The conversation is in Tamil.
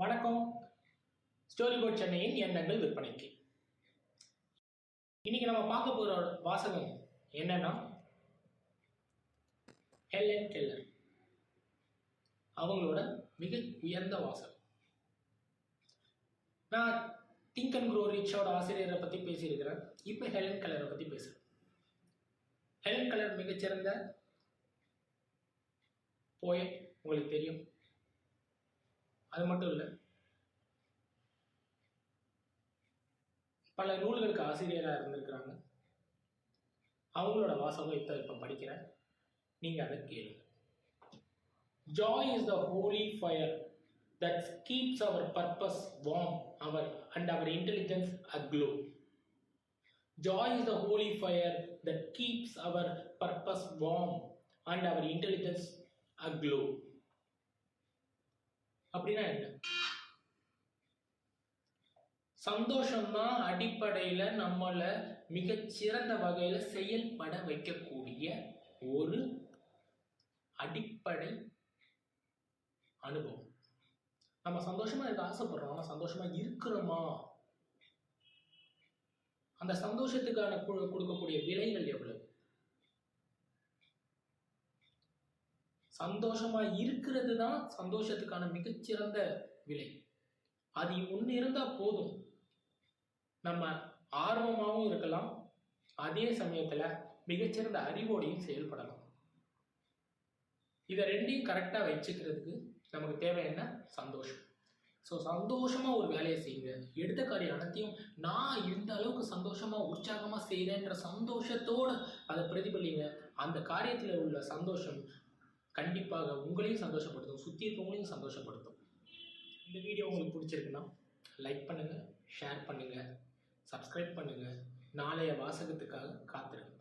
வணக்கம். ஸ்டோரி போர்ட் சென்னையின் எண்ணங்கள் விற்பனைக்கு. இன்னைக்கு நம்ம பார்க்க போற வாசகம் என்னன்னா ஹெலன் கெல்லர் அவங்களோட மிக உயர்ந்த வாசகம். நான் திங்க் அண்ட் க்ரோ ரிச்சோட ஆசிரியரை பற்றி பேசியிருக்கிறேன். இப்போ ஹெலன் கலரை பற்றி பேசுகிறேன் ஹெலன் கலர் மிகச்சிறந்த போயட் உங்களுக்கு தெரியும். அது மட்டும் இல்லை பல நூல்களுக்கு ஆசிரியராக இருந்திருக்கிறாங்க அவங்களோட வாசகம் இப்போ இப்போ படிக்கிறேன் நீங்கள் அதை கேளுங்க joy is the holy fire that keeps our purpose warm our and our intelligence aglow joy is the holy fire that keeps our purpose warm and our intelligence aglow அப்படின்னா என்ன? சந்தோஷம்தான் அடிப்படையில் நம்மளை மிகச்சிறந்த வகையில் செயல்பட வைக்கக்கூடிய ஒரு அடிப்படை அனுபவம். நம்ம சந்தோஷமா இருக்க ஆசைப்படுறோம் ஆனா சந்தோஷமா இருக்கிறோமா? அந்த சந்தோஷத்துக்கான கு- கொடுக்கக்கூடிய விலைகள் எவ்வளவு? சந்தோஷமா இருக்கிறது தான் சந்தோஷத்துக்கான மிகச்சிறந்த விலை. அது ஒன்று இருந்தா போதும். நம்ம ஆர்வமாகவும் இருக்கலாம். அதே சமயத்துல மிகச்சிறந்த அறிவோடையும் செயல்படலாம். இதை ரெண்டையும் கரெக்டாக வச்சுக்கிறதுக்கு நமக்கு தேவை என்ன? சந்தோஷம். ஸோ சந்தோஷமாக ஒரு வேலையை செய்யுங்க. எடுத்த காரியம் அனைத்தையும் நான் இந்த அளவுக்கு சந்தோஷமாக உற்சாகமாக செய்கிறேன்ற சந்தோஷத்தோடு அதை பிரதிபலிங்க. அந்த காரியத்தில் உள்ள சந்தோஷம் கண்டிப்பாக உங்களையும் சந்தோஷப்படுத்தும் சுற்றி இருக்கவங்களையும் சந்தோஷப்படுத்தும். இந்த வீடியோ உங்களுக்கு பிடிச்சிருக்குன்னா லைக் பண்ணுங்கள் ஷேர் பண்ணுங்கள் சப்ஸ்கிரைப் பண்ணுங்கள் நாளைய வாசகத்துக்காக காத்திருங்க.